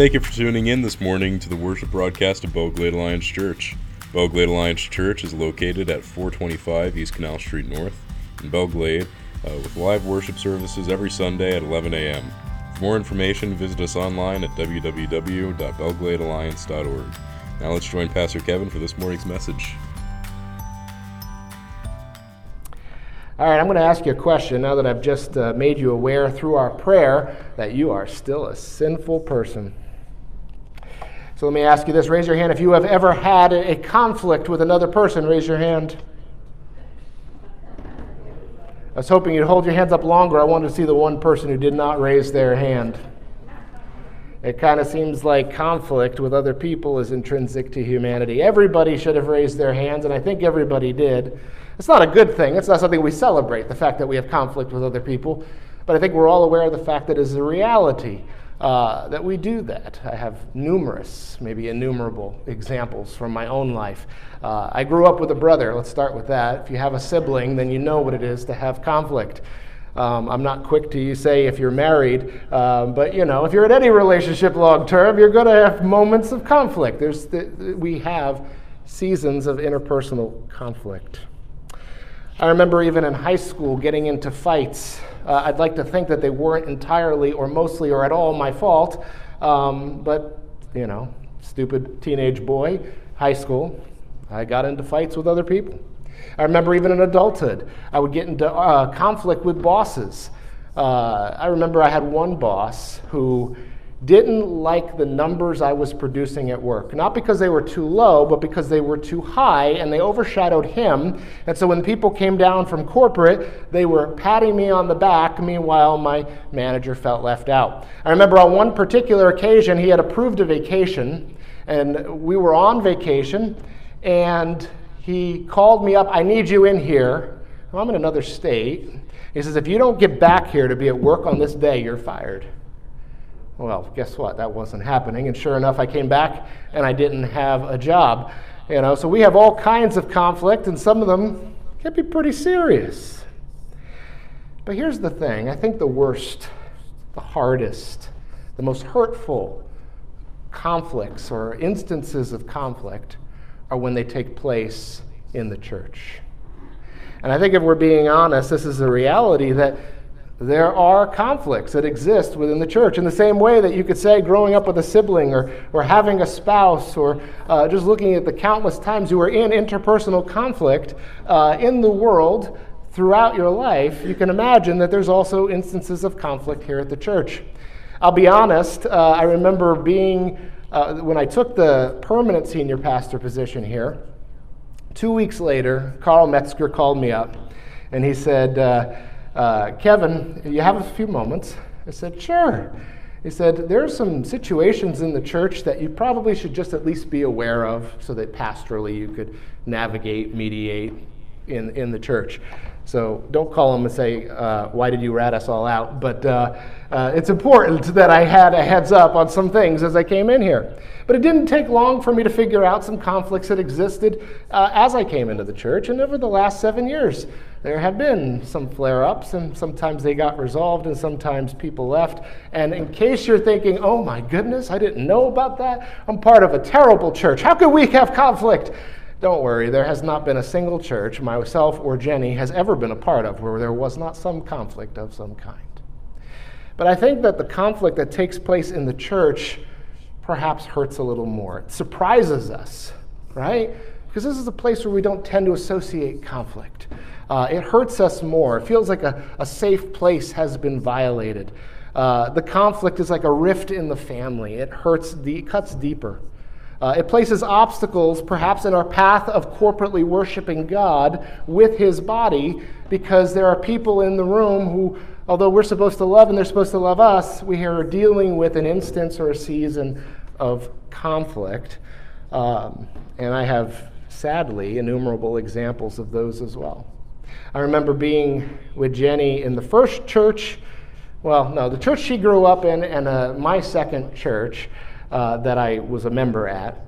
Thank you for tuning in this morning to the worship broadcast of Belle Glade Alliance Church. Belle Glade Alliance Church is located at 425 East Canal Street North in Belle Glade uh, with live worship services every Sunday at 11 a.m. For more information, visit us online at www.belgladealliance.org. Now let's join Pastor Kevin for this morning's message. All right, I'm going to ask you a question now that I've just uh, made you aware through our prayer that you are still a sinful person. So let me ask you this raise your hand if you have ever had a conflict with another person. Raise your hand. I was hoping you'd hold your hands up longer. I wanted to see the one person who did not raise their hand. It kind of seems like conflict with other people is intrinsic to humanity. Everybody should have raised their hands, and I think everybody did. It's not a good thing. It's not something we celebrate, the fact that we have conflict with other people. But I think we're all aware of the fact that it is a reality uh, that we do that. I have numerous, maybe innumerable examples from my own life. Uh, I grew up with a brother. Let's start with that. If you have a sibling, then you know what it is to have conflict. Um, I'm not quick to say if you're married, um, but you know, if you're in any relationship long term, you're going to have moments of conflict. There's the, we have seasons of interpersonal conflict. I remember even in high school getting into fights. Uh, I'd like to think that they weren't entirely or mostly or at all my fault, um, but you know, stupid teenage boy, high school, I got into fights with other people. I remember even in adulthood, I would get into uh, conflict with bosses. Uh, I remember I had one boss who didn't like the numbers I was producing at work. Not because they were too low, but because they were too high and they overshadowed him. And so when people came down from corporate, they were patting me on the back. Meanwhile, my manager felt left out. I remember on one particular occasion, he had approved a vacation, and we were on vacation, and he called me up, I need you in here. I'm in another state. He says, if you don't get back here to be at work on this day, you're fired. Well, guess what? That wasn't happening. And sure enough, I came back and I didn't have a job. You know, so we have all kinds of conflict, and some of them can be pretty serious. But here's the thing I think the worst, the hardest, the most hurtful conflicts or instances of conflict are when they take place in the church. And I think if we're being honest, this is a reality that there are conflicts that exist within the church in the same way that you could say growing up with a sibling or, or having a spouse or uh, just looking at the countless times you are in interpersonal conflict uh, in the world throughout your life, you can imagine that there's also instances of conflict here at the church. I'll be honest, uh, I remember being, uh, when I took the permanent senior pastor position here, two weeks later, Carl Metzger called me up and he said, uh, Kevin, you have a few moments? I said, Sure. He said, There are some situations in the church that you probably should just at least be aware of so that pastorally you could navigate, mediate in, in the church. So don't call him and say, uh, Why did you rat us all out? But uh, uh, it's important that I had a heads up on some things as I came in here. But it didn't take long for me to figure out some conflicts that existed uh, as I came into the church. And over the last seven years, there have been some flare ups, and sometimes they got resolved, and sometimes people left. And in case you're thinking, oh my goodness, I didn't know about that, I'm part of a terrible church. How could we have conflict? Don't worry, there has not been a single church, myself or Jenny, has ever been a part of where there was not some conflict of some kind. But I think that the conflict that takes place in the church perhaps hurts a little more. It surprises us, right? Because this is a place where we don't tend to associate conflict. Uh, it hurts us more. It feels like a, a safe place has been violated. Uh, the conflict is like a rift in the family. It hurts, the, cuts deeper. Uh, it places obstacles, perhaps, in our path of corporately worshiping God with His body, because there are people in the room who, although we're supposed to love and they're supposed to love us, we are dealing with an instance or a season of conflict. Um, and I have, sadly, innumerable examples of those as well. I remember being with Jenny in the first church, well, no, the church she grew up in, and uh, my second church uh, that I was a member at.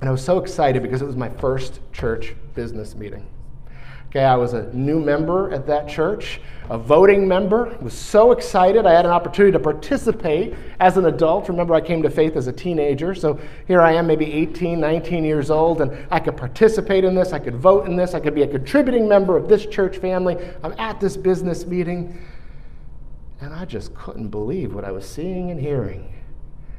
And I was so excited because it was my first church business meeting. Okay, I was a new member at that church, a voting member. was so excited. I had an opportunity to participate as an adult. Remember, I came to faith as a teenager. So here I am, maybe 18, 19 years old, and I could participate in this. I could vote in this. I could be a contributing member of this church family. I'm at this business meeting. And I just couldn't believe what I was seeing and hearing.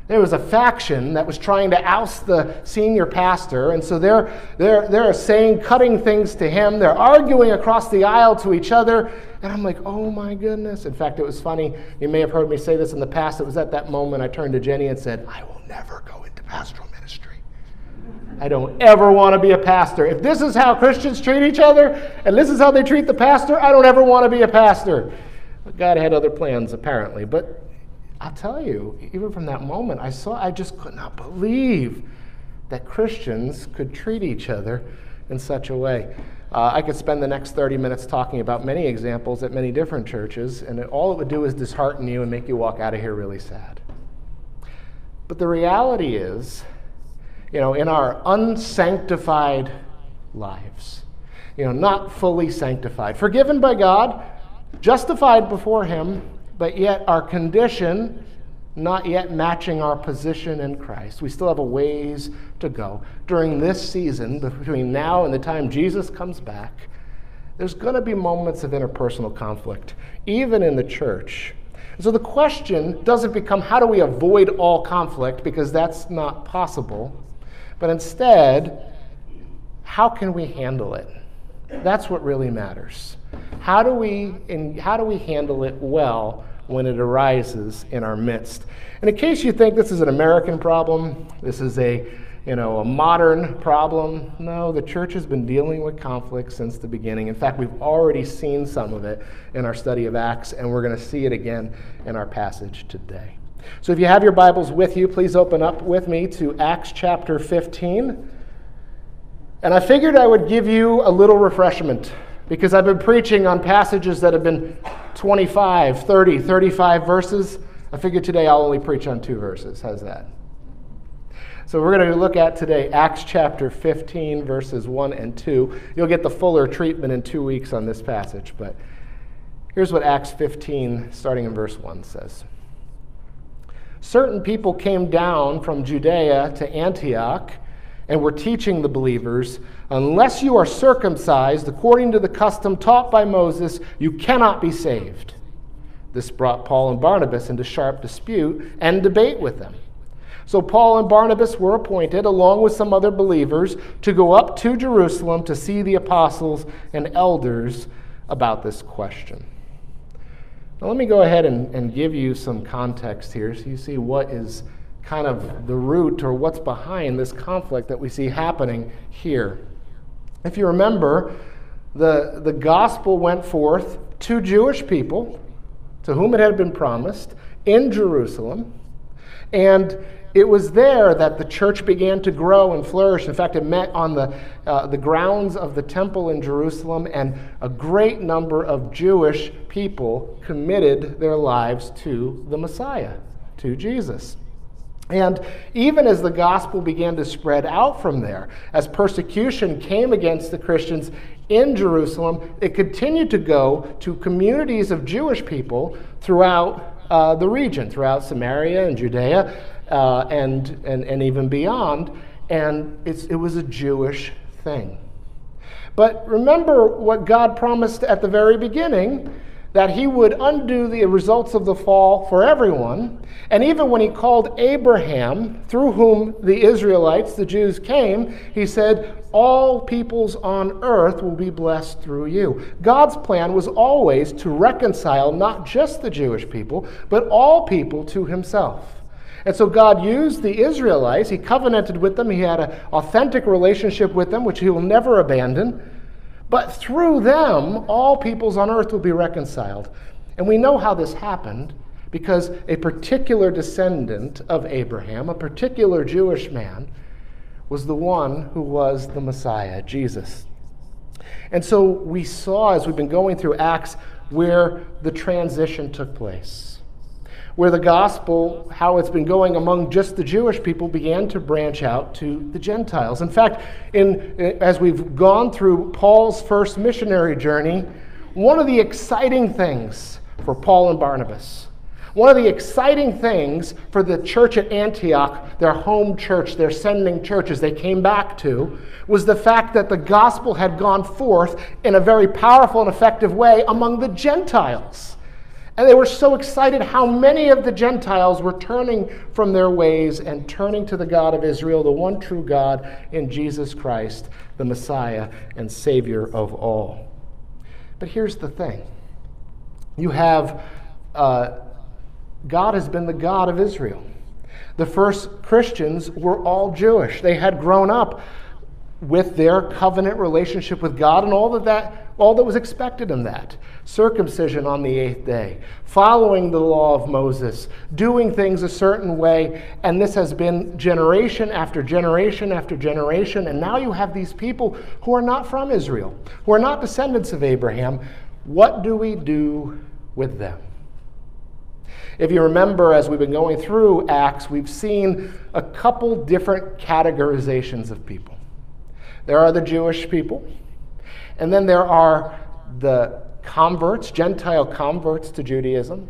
There was a faction that was trying to oust the senior pastor, and so they're, they're, they're saying, cutting things to him. They're arguing across the aisle to each other. And I'm like, oh my goodness. In fact, it was funny. You may have heard me say this in the past. It was at that moment I turned to Jenny and said, I will never go into pastoral ministry. I don't ever want to be a pastor. If this is how Christians treat each other, and this is how they treat the pastor, I don't ever want to be a pastor. But God had other plans, apparently. But I'll tell you, even from that moment, I saw, I just could not believe that Christians could treat each other in such a way. Uh, I could spend the next 30 minutes talking about many examples at many different churches, and it, all it would do is dishearten you and make you walk out of here really sad. But the reality is, you know, in our unsanctified lives, you know, not fully sanctified, forgiven by God, justified before Him, but yet our condition not yet matching our position in Christ. We still have a ways to go. During this season, between now and the time Jesus comes back, there's going to be moments of interpersonal conflict, even in the church. So the question doesn't become how do we avoid all conflict, because that's not possible, but instead, how can we handle it? That's what really matters. How do we, how do we handle it well when it arises in our midst. And in case you think this is an American problem, this is a you know, a modern problem. No, the church has been dealing with conflict since the beginning. In fact, we've already seen some of it in our study of Acts, and we're going to see it again in our passage today. So if you have your Bibles with you, please open up with me to Acts chapter 15. And I figured I would give you a little refreshment because I've been preaching on passages that have been 25, 30, 35 verses. I figured today I'll only preach on two verses. How's that? So we're going to look at today Acts chapter 15, verses 1 and 2. You'll get the fuller treatment in two weeks on this passage, but here's what Acts 15, starting in verse 1, says Certain people came down from Judea to Antioch and were teaching the believers unless you are circumcised according to the custom taught by Moses, you cannot be saved. This brought Paul and Barnabas into sharp dispute and debate with them. So Paul and Barnabas were appointed, along with some other believers, to go up to Jerusalem to see the apostles and elders about this question. Now, let me go ahead and, and give you some context here so you see what is kind of the root or what's behind this conflict that we see happening here. If you remember, the, the gospel went forth to Jewish people to whom it had been promised in Jerusalem. And it was there that the church began to grow and flourish. In fact, it met on the, uh, the grounds of the temple in Jerusalem, and a great number of Jewish people committed their lives to the Messiah, to Jesus. And even as the gospel began to spread out from there, as persecution came against the Christians in Jerusalem, it continued to go to communities of Jewish people throughout uh, the region, throughout Samaria and Judea, uh, and, and, and even beyond. And it was a Jewish thing. But remember what God promised at the very beginning that he would undo the results of the fall for everyone. And even when he called Abraham, through whom the Israelites, the Jews, came, he said, All peoples on earth will be blessed through you. God's plan was always to reconcile not just the Jewish people, but all people to himself. And so God used the Israelites, he covenanted with them, he had an authentic relationship with them, which he will never abandon. But through them, all peoples on earth will be reconciled. And we know how this happened because a particular descendant of Abraham, a particular Jewish man, was the one who was the Messiah, Jesus. And so we saw as we've been going through Acts where the transition took place. Where the gospel, how it's been going among just the Jewish people, began to branch out to the Gentiles. In fact, in, eh, as we've gone through Paul's first missionary journey, one of the exciting things for Paul and Barnabas, one of the exciting things for the church at Antioch, their home church, their sending church, as they came back to, was the fact that the gospel had gone forth in a very powerful and effective way among the Gentiles. And they were so excited how many of the Gentiles were turning from their ways and turning to the God of Israel, the one true God in Jesus Christ, the Messiah and Savior of all. But here's the thing you have, uh, God has been the God of Israel. The first Christians were all Jewish. They had grown up with their covenant relationship with God and all that, that all that was expected in that circumcision on the eighth day, following the law of Moses, doing things a certain way. And this has been generation after generation after generation. And now you have these people who are not from Israel, who are not descendants of Abraham. What do we do with them? If you remember, as we've been going through Acts, we've seen a couple different categorizations of people. There are the Jewish people, and then there are the converts, Gentile converts to Judaism.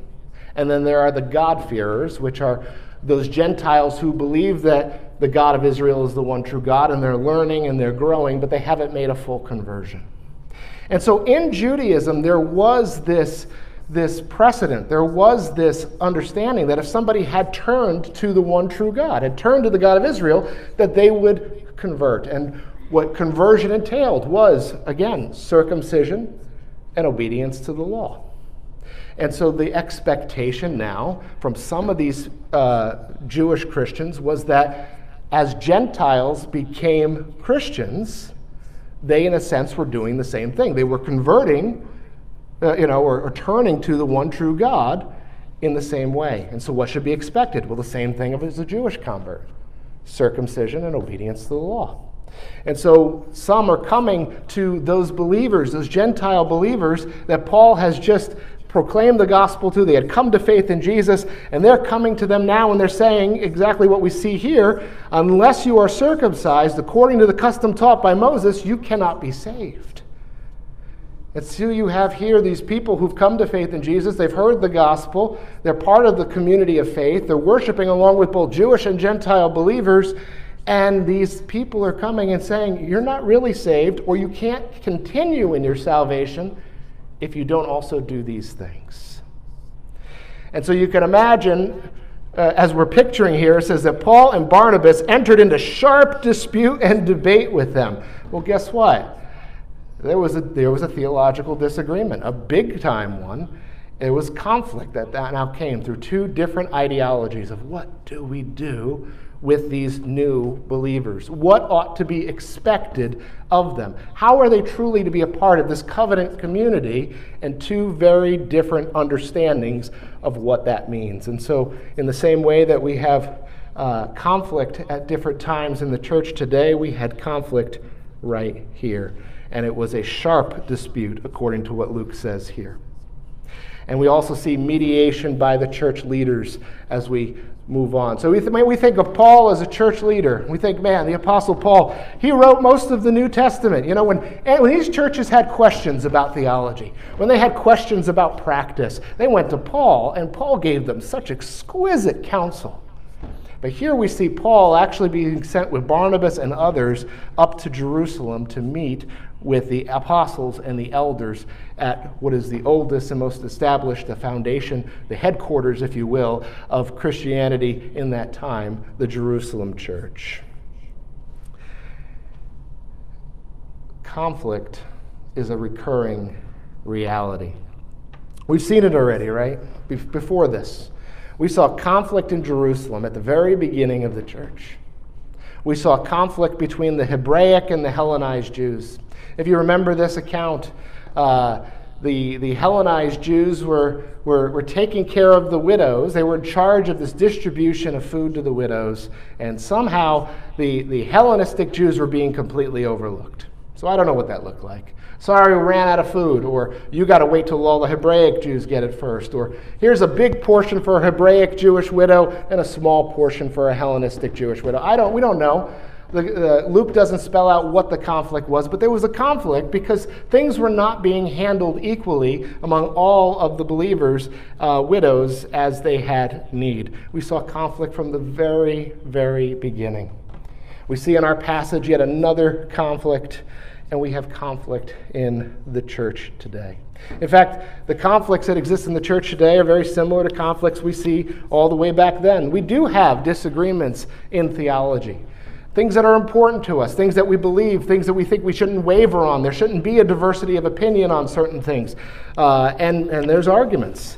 And then there are the God-fearers, which are those Gentiles who believe that the God of Israel is the one true God, and they're learning and they're growing, but they haven't made a full conversion. And so in Judaism, there was this, this precedent, there was this understanding that if somebody had turned to the one true God, had turned to the God of Israel, that they would convert. And what conversion entailed was, again, circumcision and obedience to the law. And so the expectation now from some of these uh, Jewish Christians was that as Gentiles became Christians, they, in a sense, were doing the same thing. They were converting, uh, you know, or, or turning to the one true God in the same way. And so, what should be expected? Well, the same thing as a Jewish convert circumcision and obedience to the law. And so some are coming to those believers, those Gentile believers that Paul has just proclaimed the gospel to. They had come to faith in Jesus, and they're coming to them now and they're saying exactly what we see here unless you are circumcised according to the custom taught by Moses, you cannot be saved. And so you have here these people who've come to faith in Jesus. They've heard the gospel. They're part of the community of faith. They're worshiping along with both Jewish and Gentile believers. And these people are coming and saying, You're not really saved, or you can't continue in your salvation if you don't also do these things. And so you can imagine, uh, as we're picturing here, it says that Paul and Barnabas entered into sharp dispute and debate with them. Well, guess what? There was a, there was a theological disagreement, a big time one. It was conflict that, that now came through two different ideologies of what do we do with these new believers? What ought to be expected of them? How are they truly to be a part of this covenant community? And two very different understandings of what that means. And so, in the same way that we have uh, conflict at different times in the church today, we had conflict right here. And it was a sharp dispute, according to what Luke says here. And we also see mediation by the church leaders as we move on. So we, th- we think of Paul as a church leader. We think, man, the Apostle Paul, he wrote most of the New Testament. You know, when, eh, when these churches had questions about theology, when they had questions about practice, they went to Paul, and Paul gave them such exquisite counsel. But here we see Paul actually being sent with Barnabas and others up to Jerusalem to meet with the apostles and the elders at what is the oldest and most established, the foundation, the headquarters, if you will, of Christianity in that time, the Jerusalem church. Conflict is a recurring reality. We've seen it already, right? Before this. We saw conflict in Jerusalem at the very beginning of the church. We saw conflict between the Hebraic and the Hellenized Jews. If you remember this account, uh, the, the Hellenized Jews were, were, were taking care of the widows. They were in charge of this distribution of food to the widows. And somehow the, the Hellenistic Jews were being completely overlooked. So I don't know what that looked like. Sorry, we ran out of food, or you got to wait till all the Hebraic Jews get it first, or here's a big portion for a Hebraic Jewish widow and a small portion for a Hellenistic Jewish widow. I don't, we don't know. The, uh, Luke doesn't spell out what the conflict was, but there was a conflict because things were not being handled equally among all of the believers' uh, widows as they had need. We saw conflict from the very, very beginning. We see in our passage yet another conflict, and we have conflict in the church today. In fact, the conflicts that exist in the church today are very similar to conflicts we see all the way back then. We do have disagreements in theology things that are important to us, things that we believe, things that we think we shouldn't waver on. There shouldn't be a diversity of opinion on certain things. Uh, and, and there's arguments.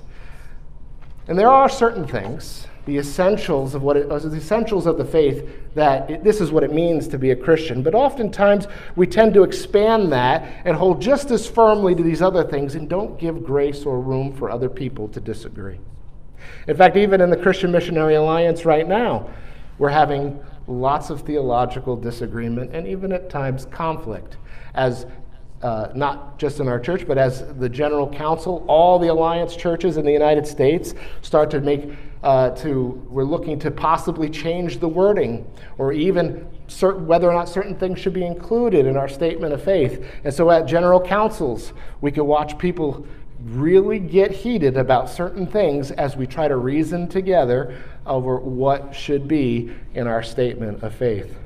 And there are certain things, the essentials of what it, the essentials of the faith, that it, this is what it means to be a Christian. But oftentimes we tend to expand that and hold just as firmly to these other things and don't give grace or room for other people to disagree. In fact, even in the Christian Missionary Alliance right now, we're having lots of theological disagreement and even at times conflict as uh, not just in our church, but as the general council, all the alliance churches in the United States start to make, uh, to, we're looking to possibly change the wording or even certain, whether or not certain things should be included in our statement of faith. And so at general councils, we can watch people really get heated about certain things as we try to reason together over what should be in our statement of faith.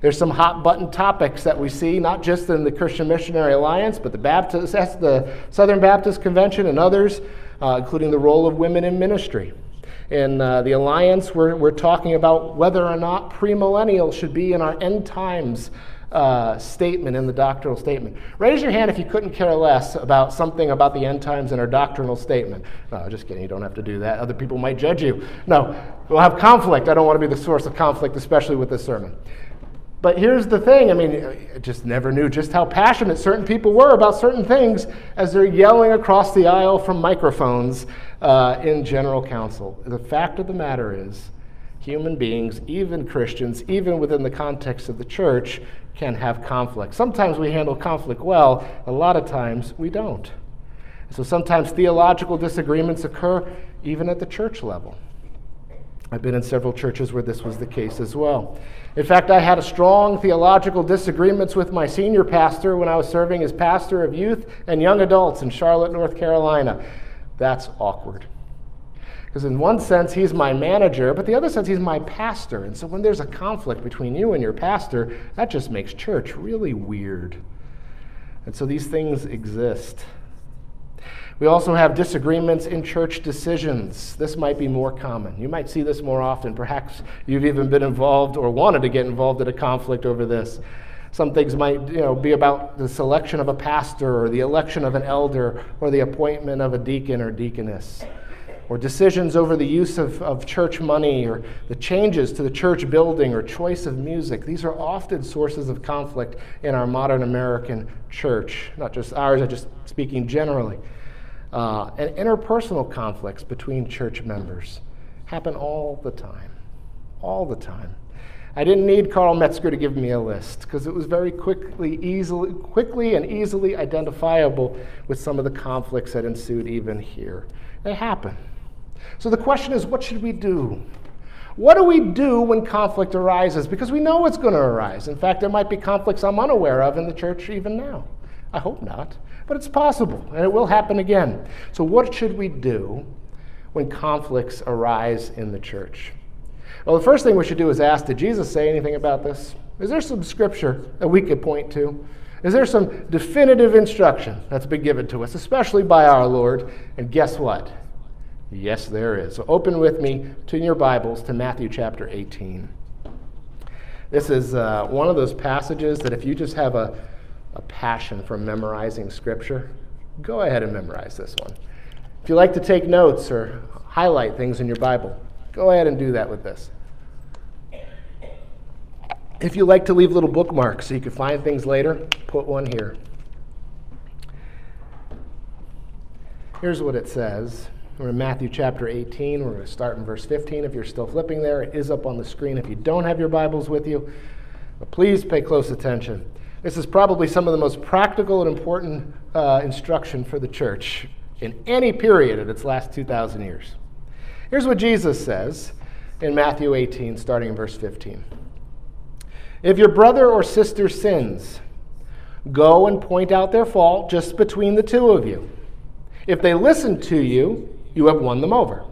There's some hot button topics that we see, not just in the Christian Missionary Alliance, but the Baptist, the Southern Baptist Convention and others, uh, including the role of women in ministry. In uh, the Alliance, we're, we're talking about whether or not premillennial should be in our end times uh, statement in the doctrinal statement. Raise your hand if you couldn't care less about something about the end times in our doctrinal statement. No, just kidding. You don't have to do that. Other people might judge you. No, we'll have conflict. I don't want to be the source of conflict, especially with this sermon. But here's the thing I mean, I just never knew just how passionate certain people were about certain things as they're yelling across the aisle from microphones uh, in general council. The fact of the matter is, human beings, even Christians, even within the context of the church, can have conflict. Sometimes we handle conflict well, a lot of times we don't. So sometimes theological disagreements occur even at the church level. I've been in several churches where this was the case as well. In fact, I had a strong theological disagreements with my senior pastor when I was serving as pastor of youth and young adults in Charlotte, North Carolina. That's awkward. Because in one sense, he's my manager, but the other sense, he's my pastor. And so when there's a conflict between you and your pastor, that just makes church really weird. And so these things exist. We also have disagreements in church decisions. This might be more common. You might see this more often. Perhaps you've even been involved or wanted to get involved in a conflict over this. Some things might you know, be about the selection of a pastor or the election of an elder or the appointment of a deacon or deaconess or decisions over the use of, of church money or the changes to the church building or choice of music. These are often sources of conflict in our modern American church, not just ours, I'm just speaking generally. Uh, and interpersonal conflicts between church members happen all the time. All the time. I didn't need Carl Metzger to give me a list because it was very quickly, easily, quickly and easily identifiable with some of the conflicts that ensued even here. They happen. So the question is what should we do? What do we do when conflict arises? Because we know it's going to arise. In fact, there might be conflicts I'm unaware of in the church even now. I hope not, but it's possible, and it will happen again. So, what should we do when conflicts arise in the church? Well, the first thing we should do is ask Did Jesus say anything about this? Is there some scripture that we could point to? Is there some definitive instruction that's been given to us, especially by our Lord? And guess what? Yes, there is. So open with me to your Bibles to Matthew chapter 18. This is uh, one of those passages that if you just have a, a passion for memorizing Scripture, go ahead and memorize this one. If you like to take notes or highlight things in your Bible, go ahead and do that with this. If you like to leave little bookmarks so you can find things later, put one here. Here's what it says we're in Matthew chapter 18. We're going to start in verse 15. If you're still flipping there, it is up on the screen if you don't have your Bibles with you. But please pay close attention. This is probably some of the most practical and important uh, instruction for the church in any period of its last 2,000 years. Here's what Jesus says in Matthew 18, starting in verse 15. If your brother or sister sins, go and point out their fault just between the two of you. If they listen to you, you have won them over.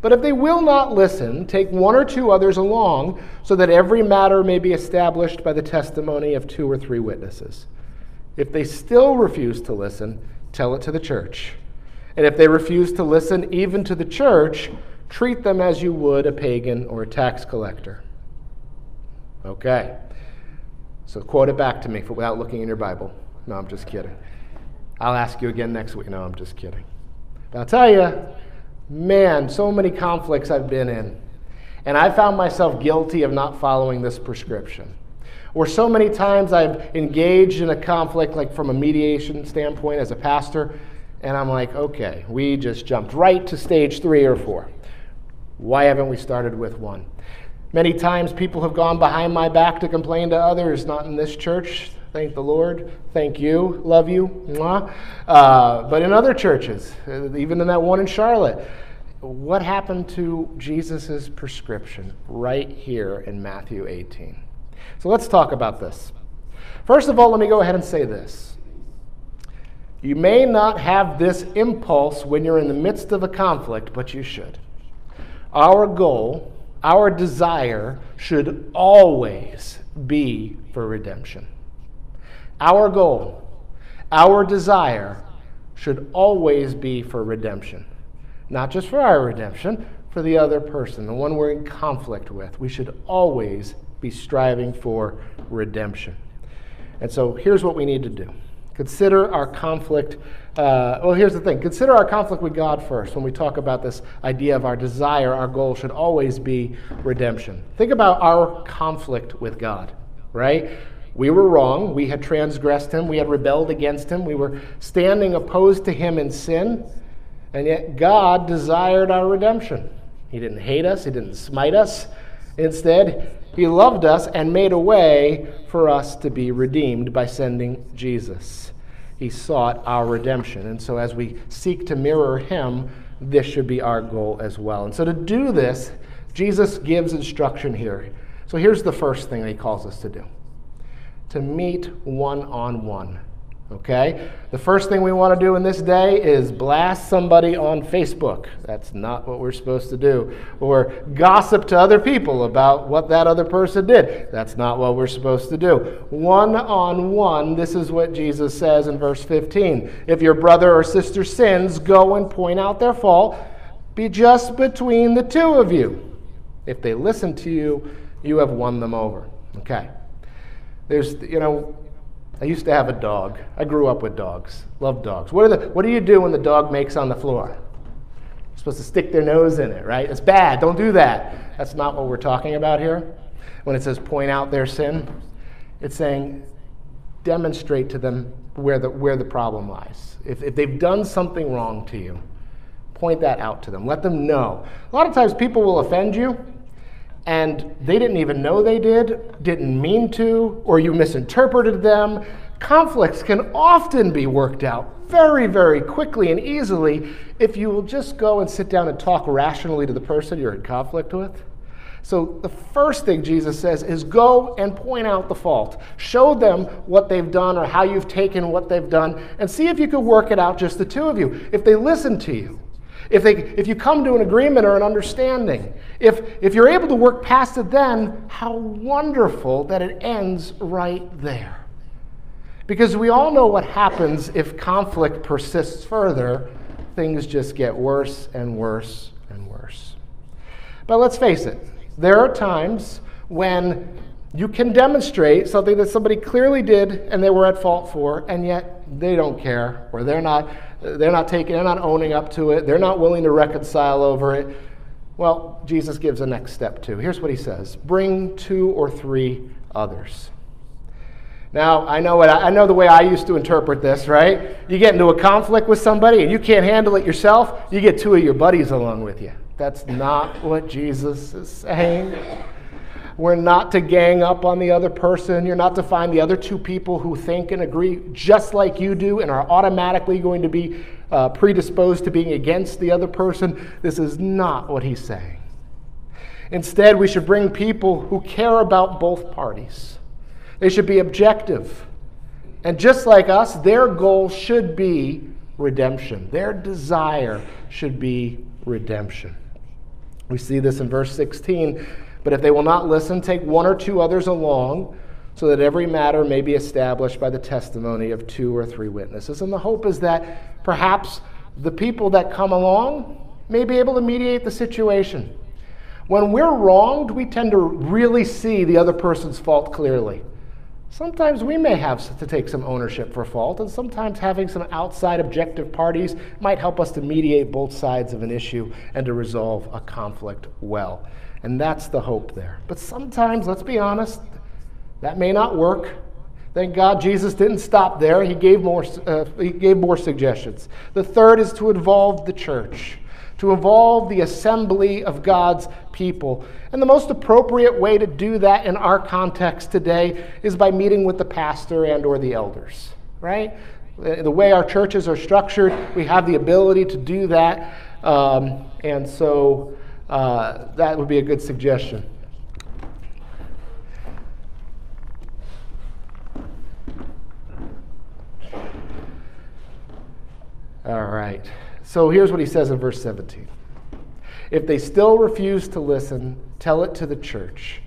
But if they will not listen, take one or two others along, so that every matter may be established by the testimony of two or three witnesses. If they still refuse to listen, tell it to the church. And if they refuse to listen even to the church, treat them as you would a pagan or a tax collector. Okay. So quote it back to me for, without looking in your Bible. No, I'm just kidding. I'll ask you again next week. No, I'm just kidding. I'll tell you, man, so many conflicts I've been in. And I found myself guilty of not following this prescription. Or so many times I've engaged in a conflict, like from a mediation standpoint as a pastor, and I'm like, okay, we just jumped right to stage three or four. Why haven't we started with one? Many times people have gone behind my back to complain to others, not in this church. Thank the Lord. Thank you. Love you. Uh, but in other churches, uh, even in that one in Charlotte, what happened to Jesus' prescription right here in Matthew 18? So let's talk about this. First of all, let me go ahead and say this. You may not have this impulse when you're in the midst of a conflict, but you should. Our goal our desire should always be for redemption. Our goal, our desire should always be for redemption. Not just for our redemption, for the other person, the one we're in conflict with. We should always be striving for redemption. And so here's what we need to do consider our conflict uh, well, here's the thing consider our conflict with God first when we talk about this idea of our desire, our goal should always be redemption. Think about our conflict with God, right? We were wrong. We had transgressed him. We had rebelled against him. We were standing opposed to him in sin. And yet God desired our redemption. He didn't hate us, He didn't smite us. Instead, He loved us and made a way for us to be redeemed by sending Jesus he sought our redemption. And so, as we seek to mirror him, this should be our goal as well. And so, to do this, Jesus gives instruction here. So, here's the first thing he calls us to do to meet one on one Okay? The first thing we want to do in this day is blast somebody on Facebook. That's not what we're supposed to do. Or gossip to other people about what that other person did. That's not what we're supposed to do. One on one, this is what Jesus says in verse 15. If your brother or sister sins, go and point out their fault. Be just between the two of you. If they listen to you, you have won them over. Okay. There's, you know, I used to have a dog. I grew up with dogs. Love dogs. What, are the, what do you do when the dog makes on the floor? You're supposed to stick their nose in it, right? It's bad. Don't do that. That's not what we're talking about here. When it says point out their sin, it's saying demonstrate to them where the, where the problem lies. If, if they've done something wrong to you, point that out to them. Let them know. A lot of times people will offend you and they didn't even know they did, didn't mean to, or you misinterpreted them. Conflicts can often be worked out very, very quickly and easily if you will just go and sit down and talk rationally to the person you're in conflict with. So, the first thing Jesus says is go and point out the fault. Show them what they've done or how you've taken what they've done, and see if you can work it out just the two of you. If they listen to you, if, they, if you come to an agreement or an understanding, if, if you're able to work past it then, how wonderful that it ends right there. Because we all know what happens if conflict persists further. Things just get worse and worse and worse. But let's face it, there are times when you can demonstrate something that somebody clearly did and they were at fault for, and yet they don't care, or they're not they're not taking, they're not owning up to it. They're not willing to reconcile over it. Well, Jesus gives a next step too. Here's what he says bring two or three others. Now, I know, what I, know the way I used to interpret this, right? You get into a conflict with somebody and you can't handle it yourself, you get two of your buddies along with you. That's not what Jesus is saying. We're not to gang up on the other person. You're not to find the other two people who think and agree just like you do and are automatically going to be uh, predisposed to being against the other person. This is not what he's saying. Instead, we should bring people who care about both parties. They should be objective. And just like us, their goal should be redemption. Their desire should be redemption. We see this in verse 16 but if they will not listen, take one or two others along, so that every matter may be established by the testimony of two or three witnesses. And the hope is that perhaps the people that come along may be able to mediate the situation. When we're wronged, we tend to really see the other person's fault clearly. Sometimes we may have to take some ownership for fault, and sometimes having some outside objective parties might help us to mediate both sides of an issue and to resolve a conflict well. And that's the hope there. But sometimes, let's be honest, that may not work. Thank God Jesus didn't stop there. He gave more, uh, he gave more suggestions. The third is to involve the church, to involve the assembly of God's people. And the most appropriate way to do that in our context today is by meeting with the pastor and or the elders, right? The way our churches are structured, we have the ability to do that. Um, and so uh, that would be a good suggestion. All right. So here's what he says in verse 17. If they still refuse to listen, tell it to the church.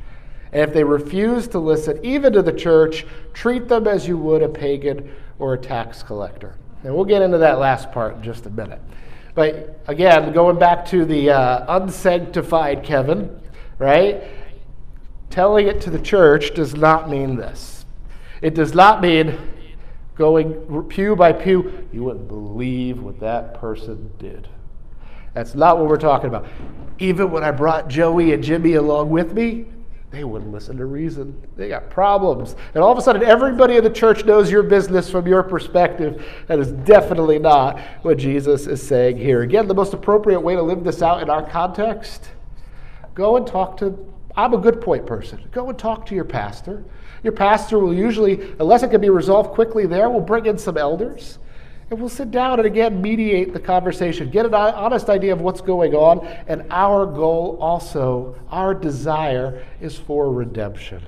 And if they refuse to listen, even to the church, treat them as you would a pagan or a tax collector. And we'll get into that last part in just a minute. But again, going back to the uh, unsanctified Kevin, right? Telling it to the church does not mean this. It does not mean going pew by pew. You wouldn't believe what that person did. That's not what we're talking about. Even when I brought Joey and Jimmy along with me, they wouldn't listen to reason. They got problems. And all of a sudden, everybody in the church knows your business from your perspective. That is definitely not what Jesus is saying here. Again, the most appropriate way to live this out in our context go and talk to, I'm a good point person. Go and talk to your pastor. Your pastor will usually, unless it can be resolved quickly there, will bring in some elders and we'll sit down and again mediate the conversation, get an honest idea of what's going on. And our goal also, our desire is for redemption.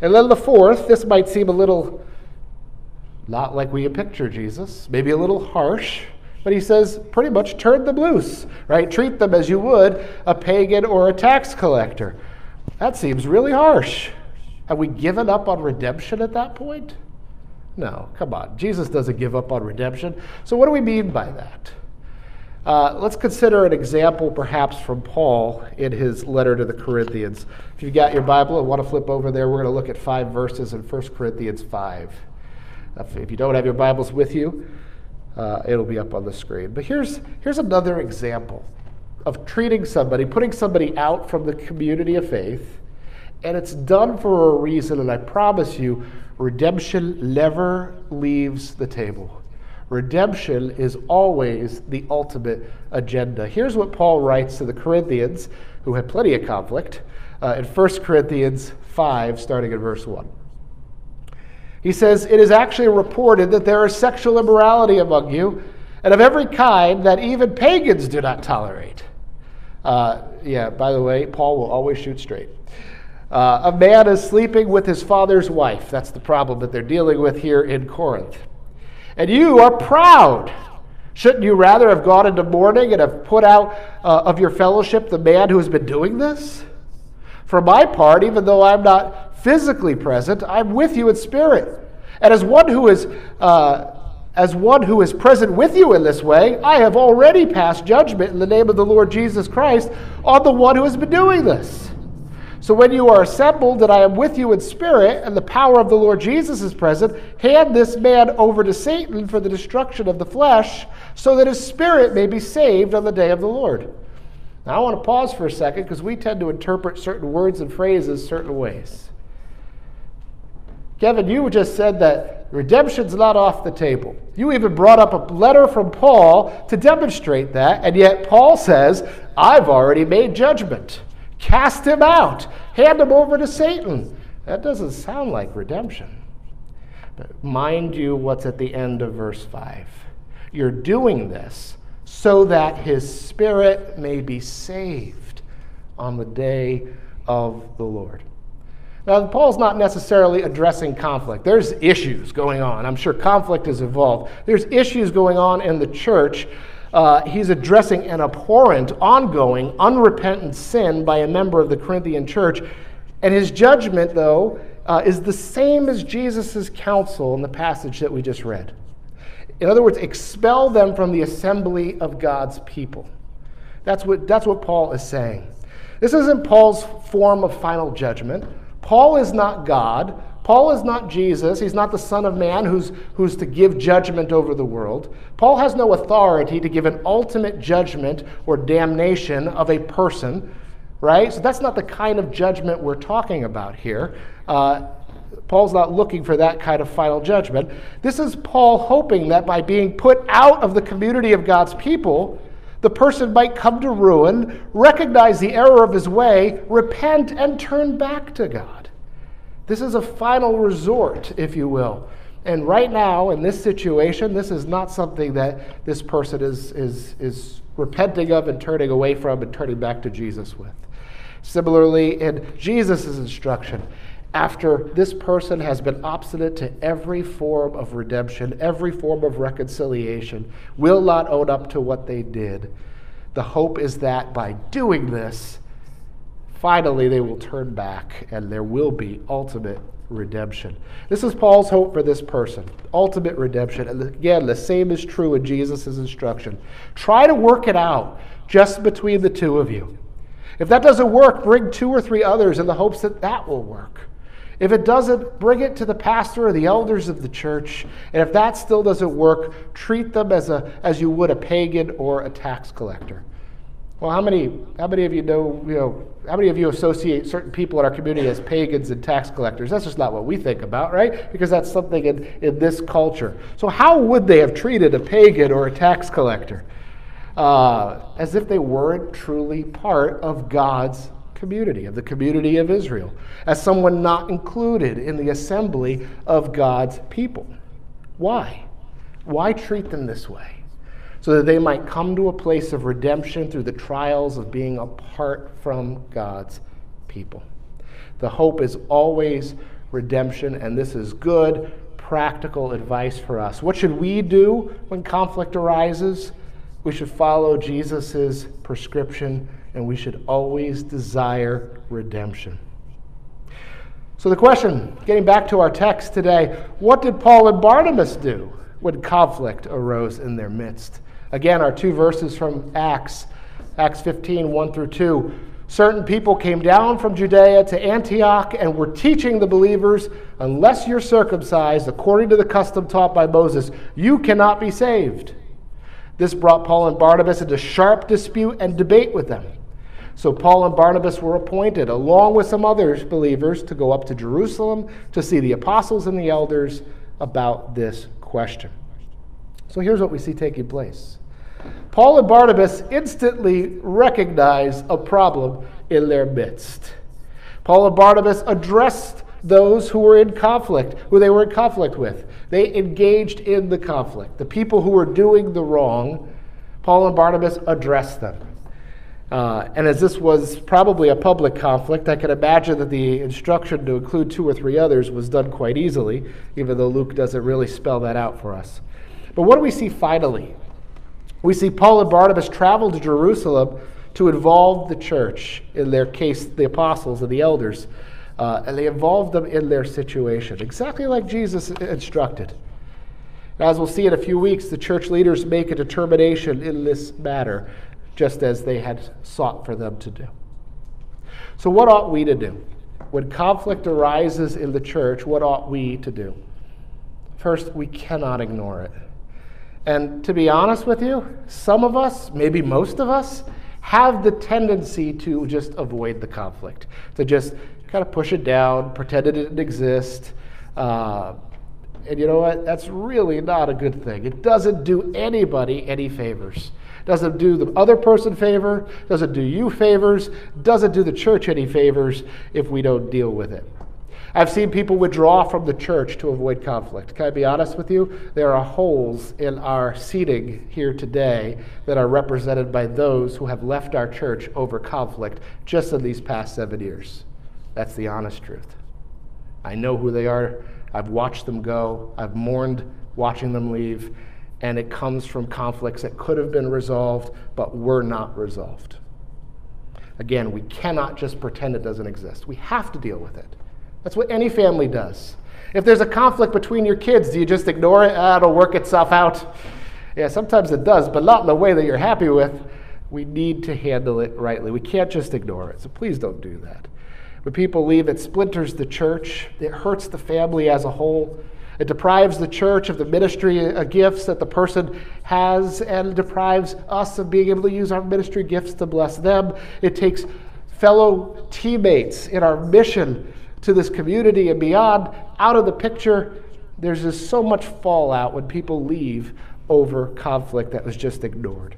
And then the fourth, this might seem a little not like we picture Jesus, maybe a little harsh, but he says pretty much turn them loose, right? Treat them as you would a pagan or a tax collector. That seems really harsh. Have we given up on redemption at that point? No, come on. Jesus doesn't give up on redemption. So, what do we mean by that? Uh, let's consider an example, perhaps, from Paul in his letter to the Corinthians. If you've got your Bible and want to flip over there, we're going to look at five verses in 1 Corinthians 5. If you don't have your Bibles with you, uh, it'll be up on the screen. But here's, here's another example of treating somebody, putting somebody out from the community of faith, and it's done for a reason, and I promise you, redemption never leaves the table. Redemption is always the ultimate agenda. Here's what Paul writes to the Corinthians, who had plenty of conflict, uh, in 1 Corinthians 5, starting at verse 1. He says, It is actually reported that there is sexual immorality among you, and of every kind that even pagans do not tolerate. Uh, yeah, by the way, Paul will always shoot straight. Uh, a man is sleeping with his father's wife. That's the problem that they're dealing with here in Corinth. And you are proud. Shouldn't you rather have gone into mourning and have put out uh, of your fellowship the man who has been doing this? For my part, even though I'm not physically present, I'm with you in spirit. And as one who is uh, as one who is present with you in this way, I have already passed judgment in the name of the Lord Jesus Christ on the one who has been doing this. So when you are assembled, and I am with you in spirit, and the power of the Lord Jesus is present, hand this man over to Satan for the destruction of the flesh, so that his spirit may be saved on the day of the Lord. Now I want to pause for a second because we tend to interpret certain words and phrases certain ways. Kevin, you just said that redemption's not off the table. You even brought up a letter from Paul to demonstrate that, and yet Paul says, I've already made judgment. Cast him out. Hand him over to Satan. That doesn't sound like redemption. But mind you what's at the end of verse 5. You're doing this so that his spirit may be saved on the day of the Lord. Now, Paul's not necessarily addressing conflict. There's issues going on. I'm sure conflict is involved. There's issues going on in the church. Uh, he's addressing an abhorrent, ongoing, unrepentant sin by a member of the Corinthian church. And his judgment, though, uh, is the same as Jesus' counsel in the passage that we just read. In other words, expel them from the assembly of God's people. That's what, that's what Paul is saying. This isn't Paul's form of final judgment. Paul is not God. Paul is not Jesus. He's not the Son of Man who's, who's to give judgment over the world. Paul has no authority to give an ultimate judgment or damnation of a person, right? So that's not the kind of judgment we're talking about here. Uh, Paul's not looking for that kind of final judgment. This is Paul hoping that by being put out of the community of God's people, the person might come to ruin, recognize the error of his way, repent, and turn back to God. This is a final resort, if you will. And right now, in this situation, this is not something that this person is, is, is repenting of and turning away from and turning back to Jesus with. Similarly, in Jesus' instruction, after this person has been obstinate to every form of redemption, every form of reconciliation, will not own up to what they did. The hope is that by doing this, finally they will turn back and there will be ultimate redemption. This is Paul's hope for this person ultimate redemption. And again, the same is true in Jesus' instruction. Try to work it out just between the two of you. If that doesn't work, bring two or three others in the hopes that that will work. If it doesn't, bring it to the pastor or the elders of the church. And if that still doesn't work, treat them as, a, as you would a pagan or a tax collector. Well, how many, how many of you know, you know, how many of you associate certain people in our community as pagans and tax collectors? That's just not what we think about, right? Because that's something in, in this culture. So, how would they have treated a pagan or a tax collector? Uh, as if they weren't truly part of God's community, of the community of Israel, as someone not included in the assembly of God's people. Why? Why treat them this way? So that they might come to a place of redemption through the trials of being apart from God's people. The hope is always redemption, and this is good, practical advice for us. What should we do when conflict arises? We should follow Jesus' prescription and we should always desire redemption. So, the question, getting back to our text today, what did Paul and Barnabas do when conflict arose in their midst? Again, our two verses from Acts, Acts 15, 1 through 2. Certain people came down from Judea to Antioch and were teaching the believers, unless you're circumcised according to the custom taught by Moses, you cannot be saved. This brought Paul and Barnabas into sharp dispute and debate with them. So Paul and Barnabas were appointed, along with some other believers, to go up to Jerusalem to see the apostles and the elders about this question. So here's what we see taking place Paul and Barnabas instantly recognize a problem in their midst. Paul and Barnabas addressed those who were in conflict, who they were in conflict with. They engaged in the conflict. The people who were doing the wrong, Paul and Barnabas addressed them. Uh, and as this was probably a public conflict, I can imagine that the instruction to include two or three others was done quite easily, even though Luke doesn't really spell that out for us. But what do we see finally? We see Paul and Barnabas travel to Jerusalem to involve the church, in their case, the apostles and the elders, uh, and they involve them in their situation, exactly like Jesus instructed. And As we'll see in a few weeks, the church leaders make a determination in this matter just as they had sought for them to do. So, what ought we to do? When conflict arises in the church, what ought we to do? First, we cannot ignore it. And to be honest with you, some of us, maybe most of us, have the tendency to just avoid the conflict, to just kind of push it down, pretend it didn't exist. Uh, and you know what? That's really not a good thing. It doesn't do anybody any favors. Doesn't do the other person favor, doesn't do you favors, doesn't do the church any favors if we don't deal with it. I've seen people withdraw from the church to avoid conflict. Can I be honest with you? There are holes in our seating here today that are represented by those who have left our church over conflict just in these past seven years. That's the honest truth. I know who they are. I've watched them go. I've mourned watching them leave. And it comes from conflicts that could have been resolved, but were not resolved. Again, we cannot just pretend it doesn't exist. We have to deal with it. That's what any family does. If there's a conflict between your kids, do you just ignore it? Ah, it'll work itself out. Yeah, sometimes it does, but not in the way that you're happy with. We need to handle it rightly. We can't just ignore it. So please don't do that. When people leave, it splinters the church, it hurts the family as a whole. It deprives the church of the ministry uh, gifts that the person has and deprives us of being able to use our ministry gifts to bless them. It takes fellow teammates in our mission to this community and beyond out of the picture. There's just so much fallout when people leave over conflict that was just ignored.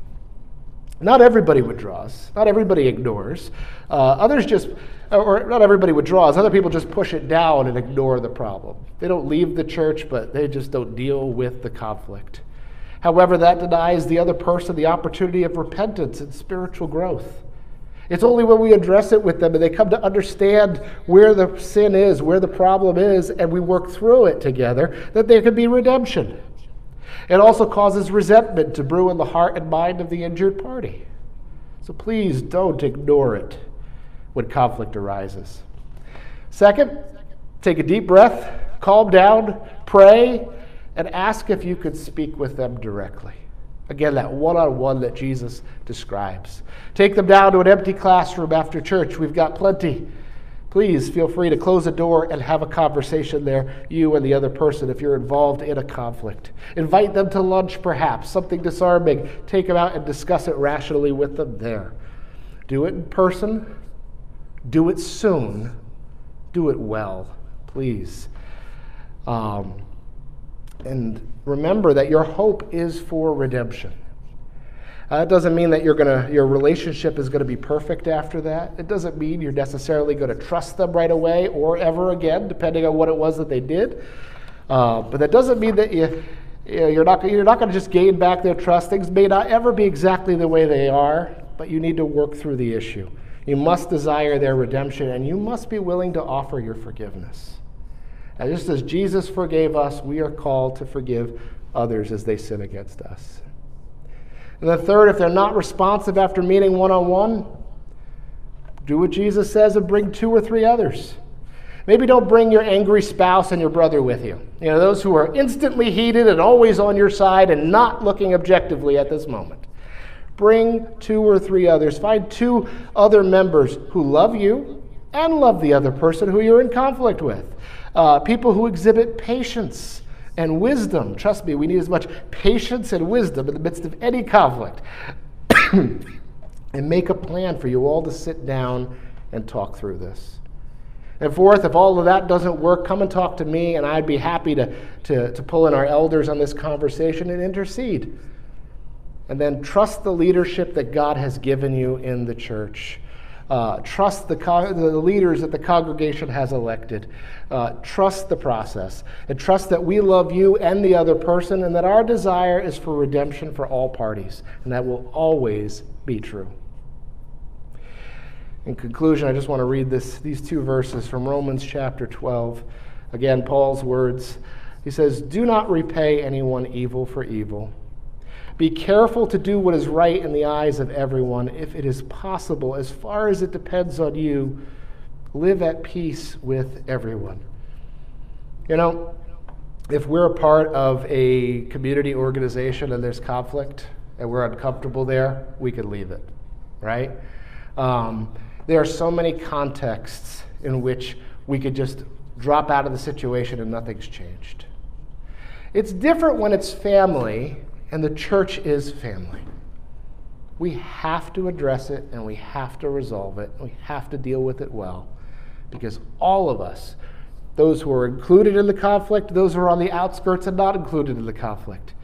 Not everybody withdraws. Not everybody ignores. Uh, others just, or not everybody withdraws. Other people just push it down and ignore the problem. They don't leave the church, but they just don't deal with the conflict. However, that denies the other person the opportunity of repentance and spiritual growth. It's only when we address it with them and they come to understand where the sin is, where the problem is, and we work through it together that there can be redemption. It also causes resentment to brew in the heart and mind of the injured party. So please don't ignore it when conflict arises. Second, take a deep breath, calm down, pray, and ask if you could speak with them directly. Again, that one on one that Jesus describes. Take them down to an empty classroom after church. We've got plenty. Please feel free to close the door and have a conversation there, you and the other person, if you're involved in a conflict. Invite them to lunch, perhaps, something disarming. Take them out and discuss it rationally with them there. Do it in person. Do it soon. Do it well, please. Um, and remember that your hope is for redemption. Uh, it doesn't mean that you're gonna, your relationship is going to be perfect after that. It doesn't mean you're necessarily going to trust them right away or ever again, depending on what it was that they did. Uh, but that doesn't mean that you, you're not, you're not going to just gain back their trust. Things may not ever be exactly the way they are, but you need to work through the issue. You must desire their redemption, and you must be willing to offer your forgiveness. And just as Jesus forgave us, we are called to forgive others as they sin against us. And the third, if they're not responsive after meeting one on one, do what Jesus says and bring two or three others. Maybe don't bring your angry spouse and your brother with you. You know, those who are instantly heated and always on your side and not looking objectively at this moment. Bring two or three others. Find two other members who love you and love the other person who you're in conflict with uh, people who exhibit patience and wisdom. Trust me, we need as much patience and wisdom in the midst of any conflict. and make a plan for you all to sit down and talk through this. And fourth, if all of that doesn't work, come and talk to me, and I'd be happy to, to, to pull in our elders on this conversation and intercede. And then trust the leadership that God has given you in the church. Uh, trust the, co- the leaders that the congregation has elected. Uh, trust the process. And trust that we love you and the other person, and that our desire is for redemption for all parties. And that will always be true. In conclusion, I just want to read this, these two verses from Romans chapter 12. Again, Paul's words. He says, Do not repay anyone evil for evil. Be careful to do what is right in the eyes of everyone. If it is possible, as far as it depends on you, live at peace with everyone. You know, if we're a part of a community organization and there's conflict and we're uncomfortable there, we could leave it, right? Um, there are so many contexts in which we could just drop out of the situation and nothing's changed. It's different when it's family and the church is family. We have to address it and we have to resolve it. We have to deal with it well because all of us, those who are included in the conflict, those who are on the outskirts and not included in the conflict,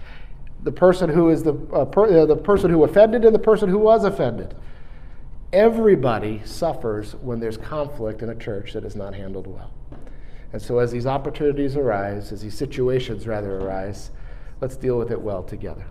the person who is the, uh, per, uh, the person who offended and the person who was offended. Everybody suffers when there's conflict in a church that is not handled well. And so, as these opportunities arise, as these situations rather arise, let's deal with it well together.